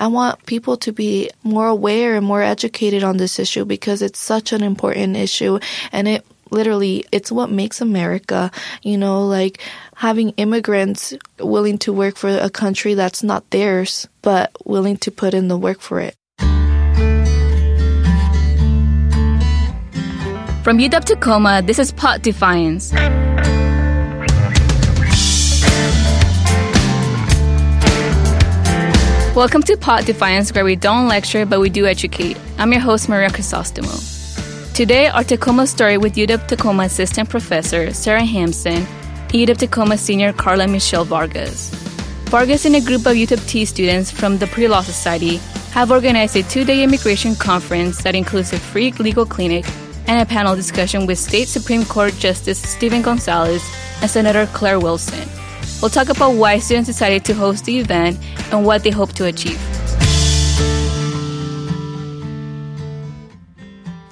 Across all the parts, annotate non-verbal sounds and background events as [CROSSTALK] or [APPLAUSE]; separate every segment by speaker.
Speaker 1: I want people to be more aware and more educated on this issue because it's such an important issue and it literally it's what makes America, you know, like having immigrants willing to work for a country that's not theirs, but willing to put in the work for it.
Speaker 2: From UW Tacoma, this is Pod Defiance. Welcome to Pod Defiance, where we don't lecture, but we do educate. I'm your host, Maria Crisostomo. Today, our Tacoma story with UW Tacoma Assistant Professor Sarah Hampson, and UW Tacoma Senior Carla Michelle Vargas. Vargas and a group of UW T students from the Pre-Law Society have organized a two-day immigration conference that includes a free legal clinic and a panel discussion with State Supreme Court Justice Steven Gonzalez and Senator Claire Wilson. We'll talk about why students decided to host the event and what they hope to achieve.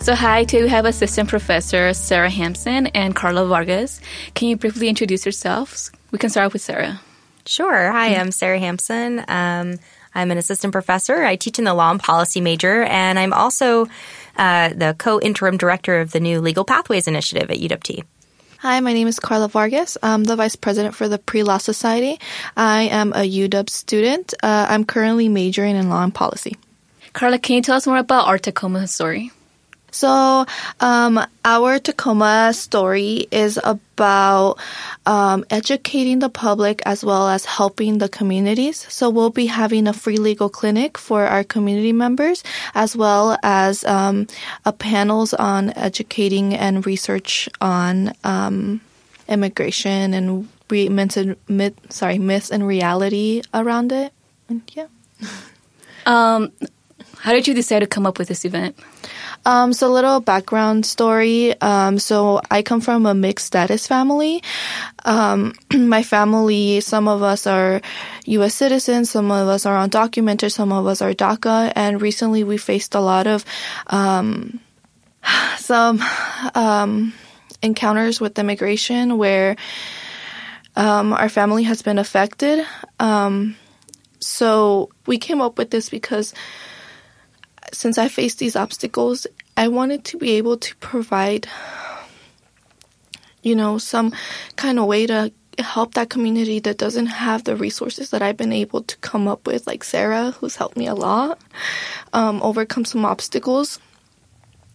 Speaker 2: So, hi, today we have Assistant Professor Sarah Hampson and Carla Vargas. Can you briefly introduce yourselves? We can start with Sarah.
Speaker 3: Sure. Hi, I'm Sarah Hampson. Um, I'm an assistant professor. I teach in the law and policy major, and I'm also uh, the co-interim director of the new Legal Pathways Initiative at UWT.
Speaker 1: Hi, my name is Carla Vargas. I'm the vice president for the Pre-Law Society. I am a UW student. Uh, I'm currently majoring in law and policy.
Speaker 2: Carla, can you tell us more about our Tacoma story?
Speaker 1: So, um, our Tacoma story is about um, educating the public as well as helping the communities. So, we'll be having a free legal clinic for our community members, as well as um, panels on educating and research on um, immigration and re- myths and myth, sorry myths and reality around it. And yeah.
Speaker 2: Um, how did you decide to come up with this event?
Speaker 1: Um, so a little background story. Um, so I come from a mixed status family. Um, [CLEARS THROAT] my family, some of us are U.S. citizens, some of us are undocumented, some of us are DACA, and recently we faced a lot of um, [SIGHS] some um, encounters with immigration where um, our family has been affected. so we came up with this because since I faced these obstacles, I wanted to be able to provide, you know, some kind of way to help that community that doesn't have the resources that I've been able to come up with, like Sarah, who's helped me a lot, um, overcome some obstacles.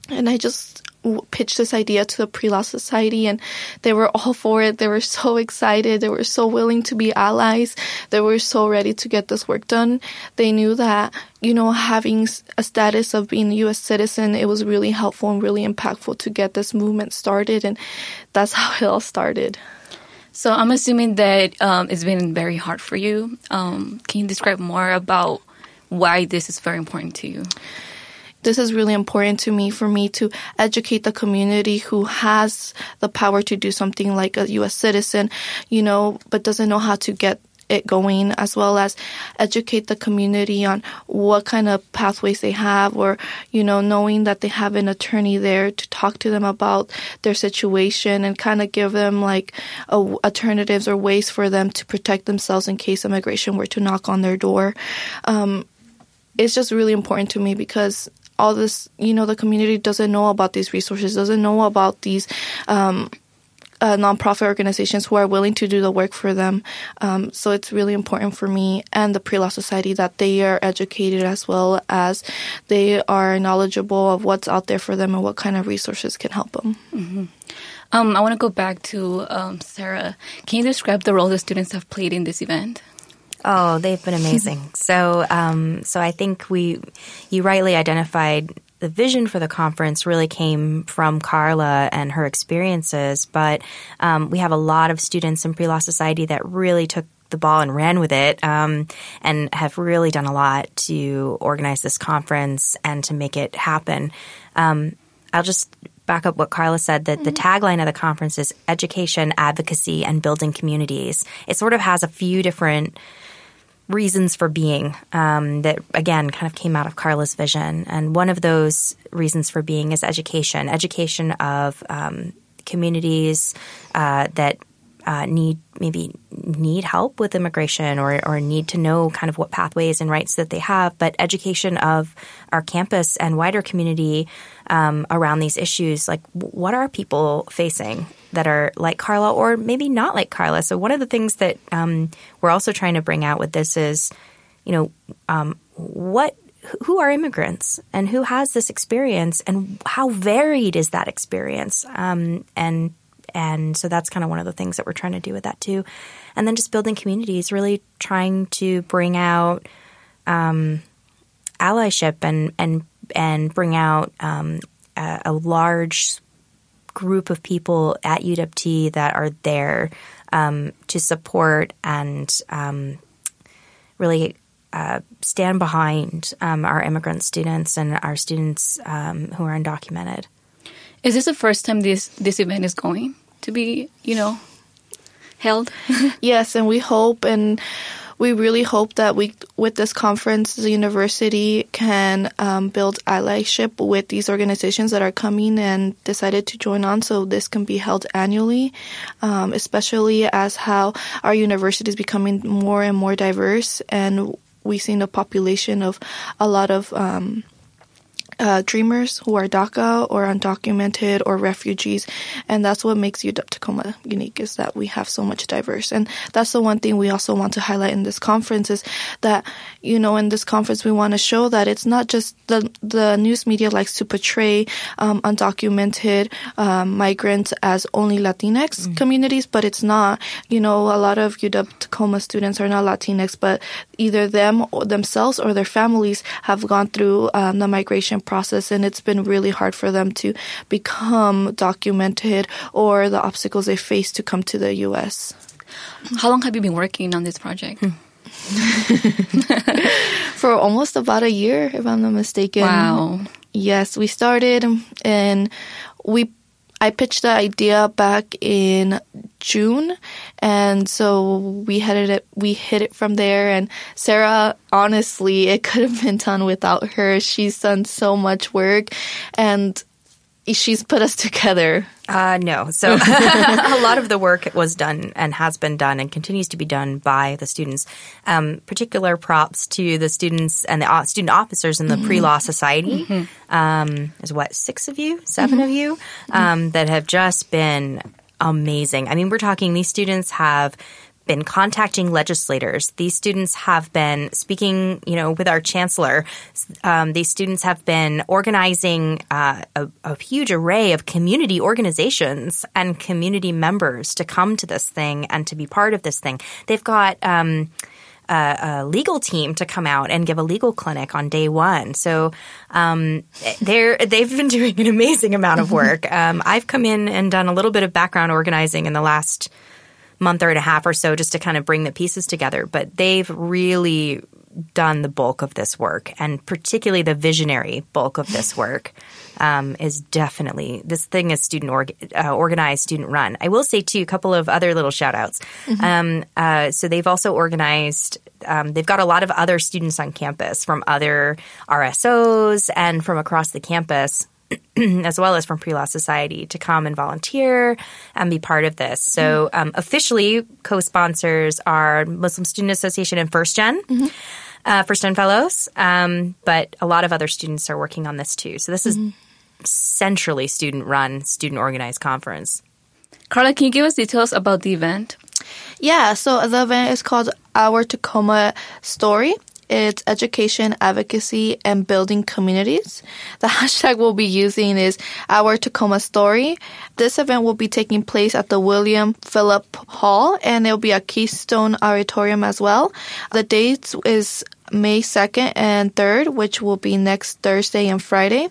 Speaker 1: And I just pitched this idea to the pre-law society and they were all for it. They were so excited. They were so willing to be allies. They were so ready to get this work done. They knew that, you know, having a status of being a U.S. citizen, it was really helpful and really impactful to get this movement started. And that's [LAUGHS] how it all started.
Speaker 2: So I'm assuming that um, it's been very hard for you. Um, can you describe more about why this is very important to you?
Speaker 1: This is really important to me for me to educate the community who has the power to do something like a US citizen, you know, but doesn't know how to get it going as well as educate the community on what kind of pathways they have or you know knowing that they have an attorney there to talk to them about their situation and kind of give them like a, alternatives or ways for them to protect themselves in case immigration were to knock on their door. Um, it's just really important to me because all this, you know, the community doesn't know about these resources, doesn't know about these um, uh, nonprofit organizations who are willing to do the work for them. Um, so it's really important for me and the Pre-Law Society that they are educated as well as they are knowledgeable of what's out there for them and what kind of resources can help them.
Speaker 2: Mm-hmm. Um, I want to go back to um, Sarah. Can you describe the role the students have played in this event?
Speaker 3: Oh, they've been amazing. [LAUGHS] so, um, so I think we, you rightly identified the vision for the conference really came from Carla and her experiences, but um, we have a lot of students in Pre Law Society that really took the ball and ran with it um, and have really done a lot to organize this conference and to make it happen. Um, I'll just back up what Carla said that mm-hmm. the tagline of the conference is education, advocacy, and building communities. It sort of has a few different reasons for being um, that again kind of came out of Carla's vision, and one of those reasons for being is education, education of um, communities uh, that uh, need maybe need help with immigration or, or need to know kind of what pathways and rights that they have, but education of our campus and wider community um, around these issues. Like, what are people facing that are like Carla or maybe not like Carla? So, one of the things that um, we're also trying to bring out with this is, you know, um, what who are immigrants and who has this experience and how varied is that experience um, and and so that's kind of one of the things that we're trying to do with that too. And then just building communities, really trying to bring out um, allyship and and and bring out um, a, a, large group of people at UWT that are there um, to support and um, really uh, stand behind um, our immigrant students and our students um, who are undocumented.
Speaker 2: Is this the first time this this event is going? to be, you know, held. [LAUGHS]
Speaker 1: yes, and we hope and we really hope that we, with this conference, the university can um, build allyship with these organizations that are coming and decided to join on. So this can be held annually, um, especially as how our university is becoming more and more diverse, and we see the population of a lot of um, uh, dreamers who are DACA or undocumented or refugees, and that's what makes UW Tacoma unique is that we have so much diverse. And that's the one thing we also want to highlight in this conference is that you know in this conference we want to show that it's not just the the news media likes to portray um, undocumented um, migrants as only Latinx mm-hmm. communities, but it's not. You know, a lot of UW Tacoma students are not Latinx, but either them or themselves or their families have gone through um, the migration process and it's been really hard for them to become documented or the obstacles they face to come to the US.
Speaker 2: How long have you been working on this project? Hmm. [LAUGHS]
Speaker 1: for almost about a year, if I'm not mistaken.
Speaker 2: Wow.
Speaker 1: Yes, we started and we I pitched the idea back in June, and so we headed it. We hit it from there. And Sarah, honestly, it could have been done without her. She's done so much work, and she's put us [LAUGHS] together.
Speaker 3: Uh, no. So [LAUGHS] [LAUGHS] a lot of the work was done and has been done and continues to be done by the students. Um, particular props to the students and the student officers in the mm-hmm. pre-law society. Mm-hmm. Um, there's what six of you, 7 mm-hmm. of you um, that have just been amazing. I mean, we're talking these students have been contacting legislators. These students have been speaking, you know, with our chancellor. Um, these students have been organizing uh, a, a, huge array of community organizations and community members to come to this thing and to be part of this thing. They've got. Um, a, a, legal team to come out and give a legal clinic on day one. So um, they're they've been [LAUGHS] doing an amazing amount of work. [LAUGHS] Um, I've come in and done a little bit of background organizing in the last month or a half or so just to kind of bring the pieces together. But they've really done the bulk of this work, and particularly the visionary bulk of this work. Um, is definitely this thing is student org- uh, organized, student run. I will say too a couple of other little shout outs. Mm-hmm. Um, uh, so they've also organized. Um, they've got a lot of other students on campus from other RSOs and from across the campus [CLEARS THROAT] as well as from Pre Law Society to come and volunteer and be part of this. So, mm-hmm. um, officially, co sponsors are Muslim Student Association and First Gen. Mm-hmm. Uh, First Gen Fellows, um, but a lot of other students are working on this too. So, this is mm-hmm. centrally student run, student organized conference.
Speaker 2: Carla, can you give us details about the event?
Speaker 1: Yeah, so the event is called Our Tacoma Story. It's education, advocacy, and building communities. The [LAUGHS] hashtag we'll be using is Our Tacoma Story. This event will be taking place at the William Philip Hall, and it'll be a Keystone Auditorium as well. The dates is May 2nd and 3rd, which will be next Thursday and Friday.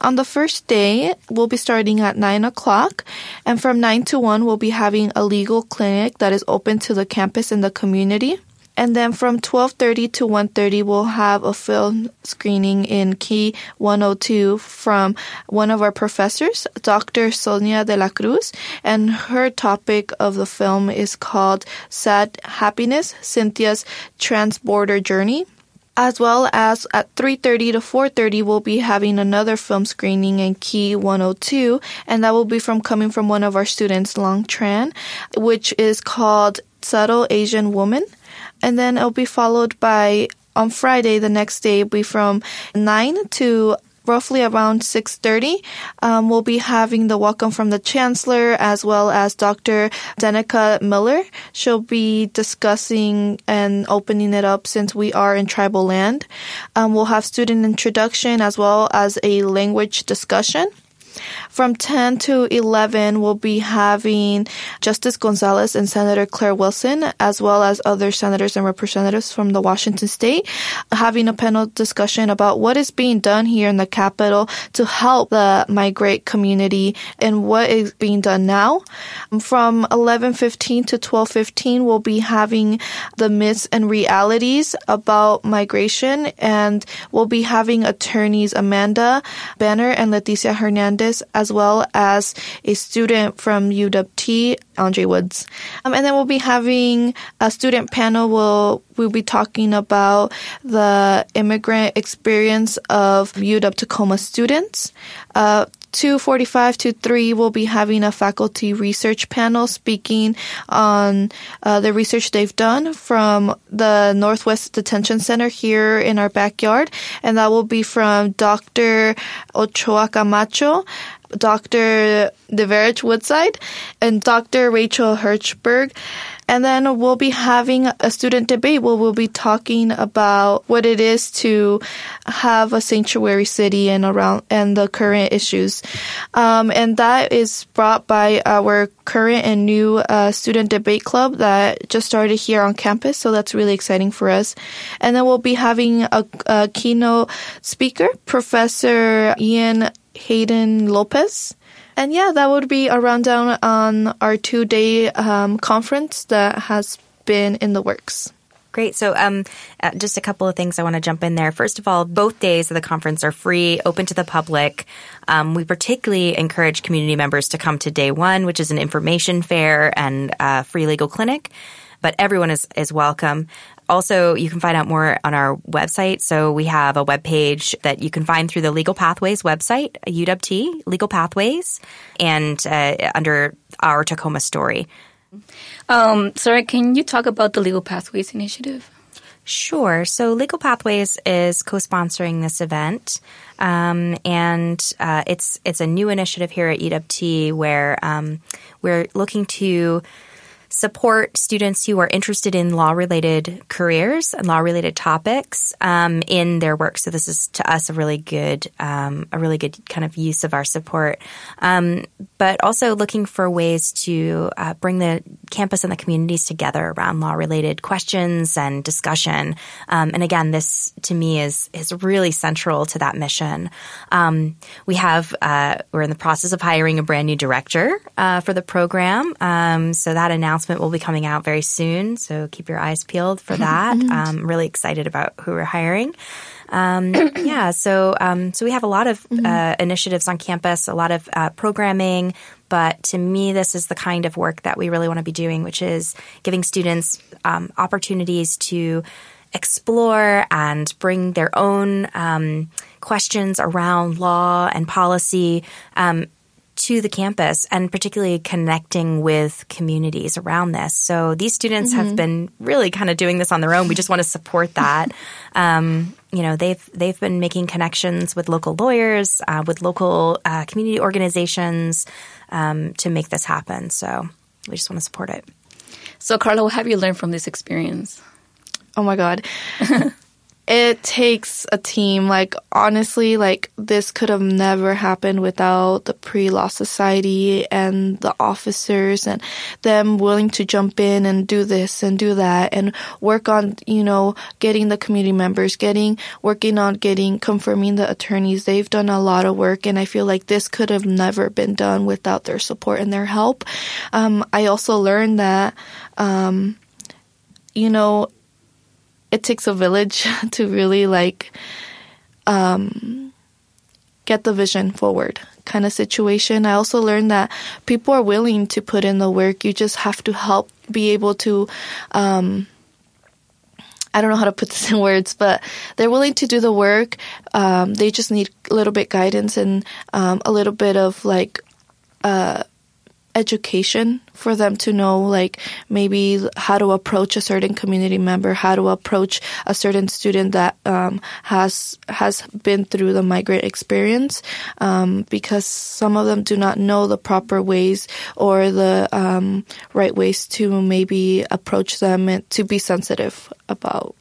Speaker 1: On the first day, we'll be starting at 9 o'clock, and from 9 to 1, we'll be having a legal clinic that is open to the campus and the community. And then from 12:30 to 1:30 we'll have a film screening in Key 102 from one of our professors, Dr. Sonia de la Cruz, and her topic of the film is called Sad Happiness: Cynthia's Transborder Journey. as well as at 3.30 to 4.30 we'll be having another film screening in key 102 and that will be from coming from one of our students long tran which is called subtle asian woman and then it'll be followed by on friday the next day will be from 9 to roughly around 6.30 um, we'll be having the welcome from the chancellor as well as dr danica miller. She'll be discussing and opening it up since we are in tribal land. Um, we'll have student introduction as well as a language discussion from 10 to 11, we'll be having Justice Gonzalez and Senator Claire Wilson, as well as other senators and representatives from the Washington state, having a panel discussion about what is being done here in the capital to help the migrant community and what is being done now. From 11:15 to 12:15, we'll be having the myths and realities about migration, and we'll be having attorneys Amanda Banner and Leticia Hernandez as well as a student from UWT, Andre Woods. Um, and then we'll be having a student panel. We'll, we'll be talking about the immigrant experience of UW Tacoma students. Uh, 245 to 3 we'll be having a faculty research panel speaking on uh, the research they've done from the northwest detention center here in our backyard and that will be from dr ochoa camacho Dr. Deverich Woodside and Dr. Rachel Hershberg. And then we'll be having a student debate where we'll be talking about what it is to have a sanctuary city and around and the current issues. Um, and that is brought by our current and new uh, student debate club that just started here on campus. So that's really exciting for us. And then we'll be having a, a keynote speaker, Professor Ian Haney Lopez. And yeah, that would be a rundown on our two day um, conference that has been in the works.
Speaker 3: Great. So, um, uh, just a couple of things I want to jump in there. First of all, both days of the conference are free, open to the public. Um, we particularly encourage community members to come to day one, which is an information fair and uh, free legal clinic but everyone is, is welcome. Also, you can find out more on our website. So we have a web page that you can find through the Legal Pathways website, UWT Legal Pathways, and uh, under our Tacoma story.
Speaker 2: Um, Sarah, can you talk about the Legal Pathways initiative?
Speaker 3: Sure. So Legal Pathways is co-sponsoring this event, um, and uh, it's it's a new initiative here at UWT where um, we're looking to support students who are interested in law related careers and law related topics um, in their work. So this is to us a really good, um, a really good kind of use of our support. Um, but also looking for ways to uh, bring the campus and the communities together around law related questions and discussion. Um, and again, this to me is is really central to that mission. Um, we have uh, we're in the process of hiring a brand new director uh, for the program. Um, so that announcement will be coming out very soon. So keep your eyes peeled for that. I'm um, really excited about who we're hiring. Um, [CLEARS THROAT] yeah, so um, so we have a lot of mm-hmm. uh, initiatives on campus, a lot of uh, programming. But to me, this is the kind of work that we really want to be doing, which is giving students um, opportunities to explore and bring their own um, questions around law and policy um, to the campus and particularly connecting with communities around this. So these students mm-hmm. have been really kind of doing this on their own. We just want to support that. [LAUGHS] um, you know, they've they've been making connections with local lawyers, uh, with local uh, community organizations um, to make this happen. So we just want to support it.
Speaker 2: So, Carla, what have you learned from this experience?
Speaker 1: Oh my God. [LAUGHS] it takes a team. Like, honestly, like, this could have never happened without the pre law society and the officers and them willing to jump in and do this and do that and work on, you know, getting the community members, getting, working on getting, confirming the attorneys. They've done a lot of work and I feel like this could have never been done without their support and their help. Um, I also learned that, um, you know, it takes a village [LAUGHS] to really like um, get the vision forward kind of situation. I also learned that people are willing to put in the work. You just have to help be able to um, I don't know how to put this in words, but they're willing to do the work. Um, they just need a little bit guidance and um, a little bit of like uh, education for them to know like maybe how to approach a certain community member, how to approach a certain student that um, has has been through the migrant experience, um, because some of them do not know the proper ways or the um, right ways to maybe approach them and to be sensitive about.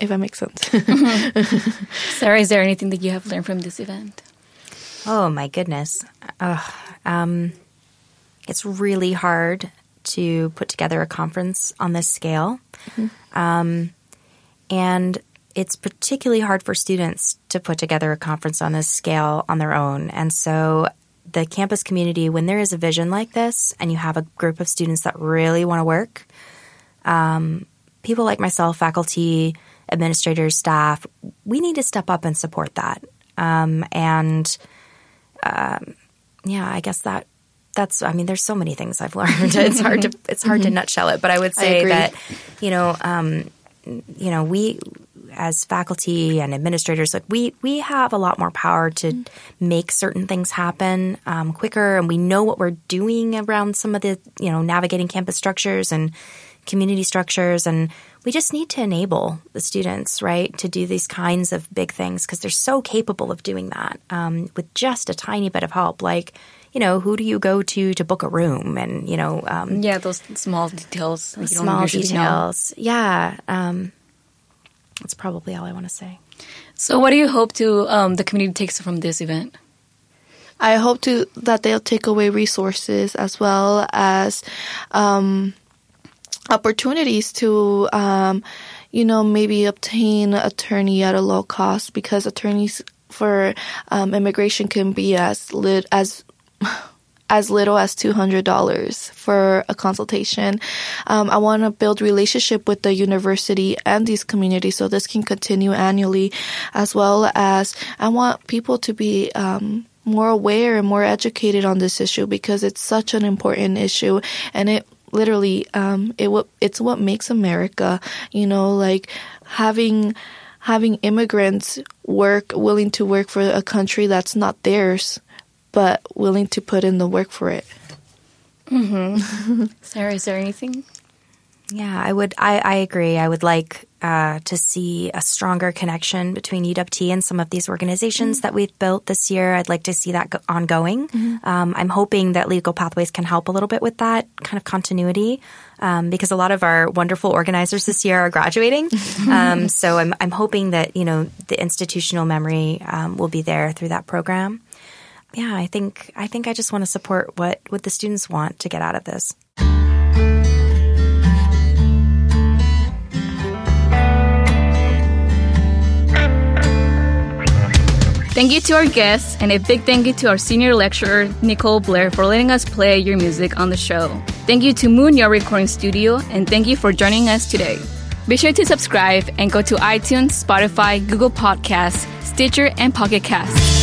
Speaker 1: If that makes sense. [LAUGHS] [LAUGHS]
Speaker 2: Sarah, is there anything that you have learned from this event?
Speaker 3: Oh my goodness. um, it's really hard to put together a conference on this scale. Mm-hmm. Um, and it's particularly hard for students to put together a conference on this scale on their own. And so the campus community, when there is a vision like this and you have a group of students that really want to work, um, people like myself, faculty, administrators, staff, we need to step up and support that. Um, and um, yeah, I guess that that's I mean there's so many things I've [LAUGHS] learned. It's hard to it's hard to nutshell it, but I would say I that you know um, you know we as faculty and administrators like we we have a lot more power to make certain things happen um, quicker and we know what we're doing around some of the you know navigating campus structures and community structures and we just need to enable the students right to do these kinds of big things because they're so capable of doing that um, with just a tiny bit of help. Like you know, who do you go to to book a room? And, you know, um,
Speaker 2: yeah, those small details.
Speaker 3: small details. Know. Yeah. Um, that's probably all I want to say.
Speaker 2: So, what do you hope to um, the community takes from this event?
Speaker 1: I hope to that they'll take away resources as well as um, opportunities to, um, you know, maybe obtain attorney at a low cost because attorneys for um, immigration can be as lit as as little as $200 for a consultation. Um, I want to build relationship with the university and these communities so this can continue annually, as well as I want people to be um, more aware and more educated on this issue because it's such an important issue and it literally um, it it's what makes America. You know, like having having immigrants work willing to work for a country that's not theirs but willing to put in the work for it.
Speaker 2: Mm-hmm. [LAUGHS] Sarah, is there anything?
Speaker 3: Yeah, I would. I, I agree. I would like uh, to see a stronger connection between UWT and some of these organizations mm-hmm. that we've built this year. I'd like to see that go- ongoing. Mm-hmm. Um, I'm hoping that Legal Pathways can help a little bit with that kind of continuity um, because a lot of our wonderful organizers this year are graduating. [LAUGHS] um, so I'm, I'm hoping that you know the institutional memory um, will be there through that program yeah, I think I think I just want to support what what the students want to get out of this.
Speaker 2: Thank you to our guests, and a big thank you to our senior lecturer, Nicole Blair, for letting us play your music on the show. Thank you to Moon Your Recording Studio, and thank you for joining us today. Be sure to subscribe and go to iTunes, Spotify, Google Podcasts, Stitcher, and Pocket Casts.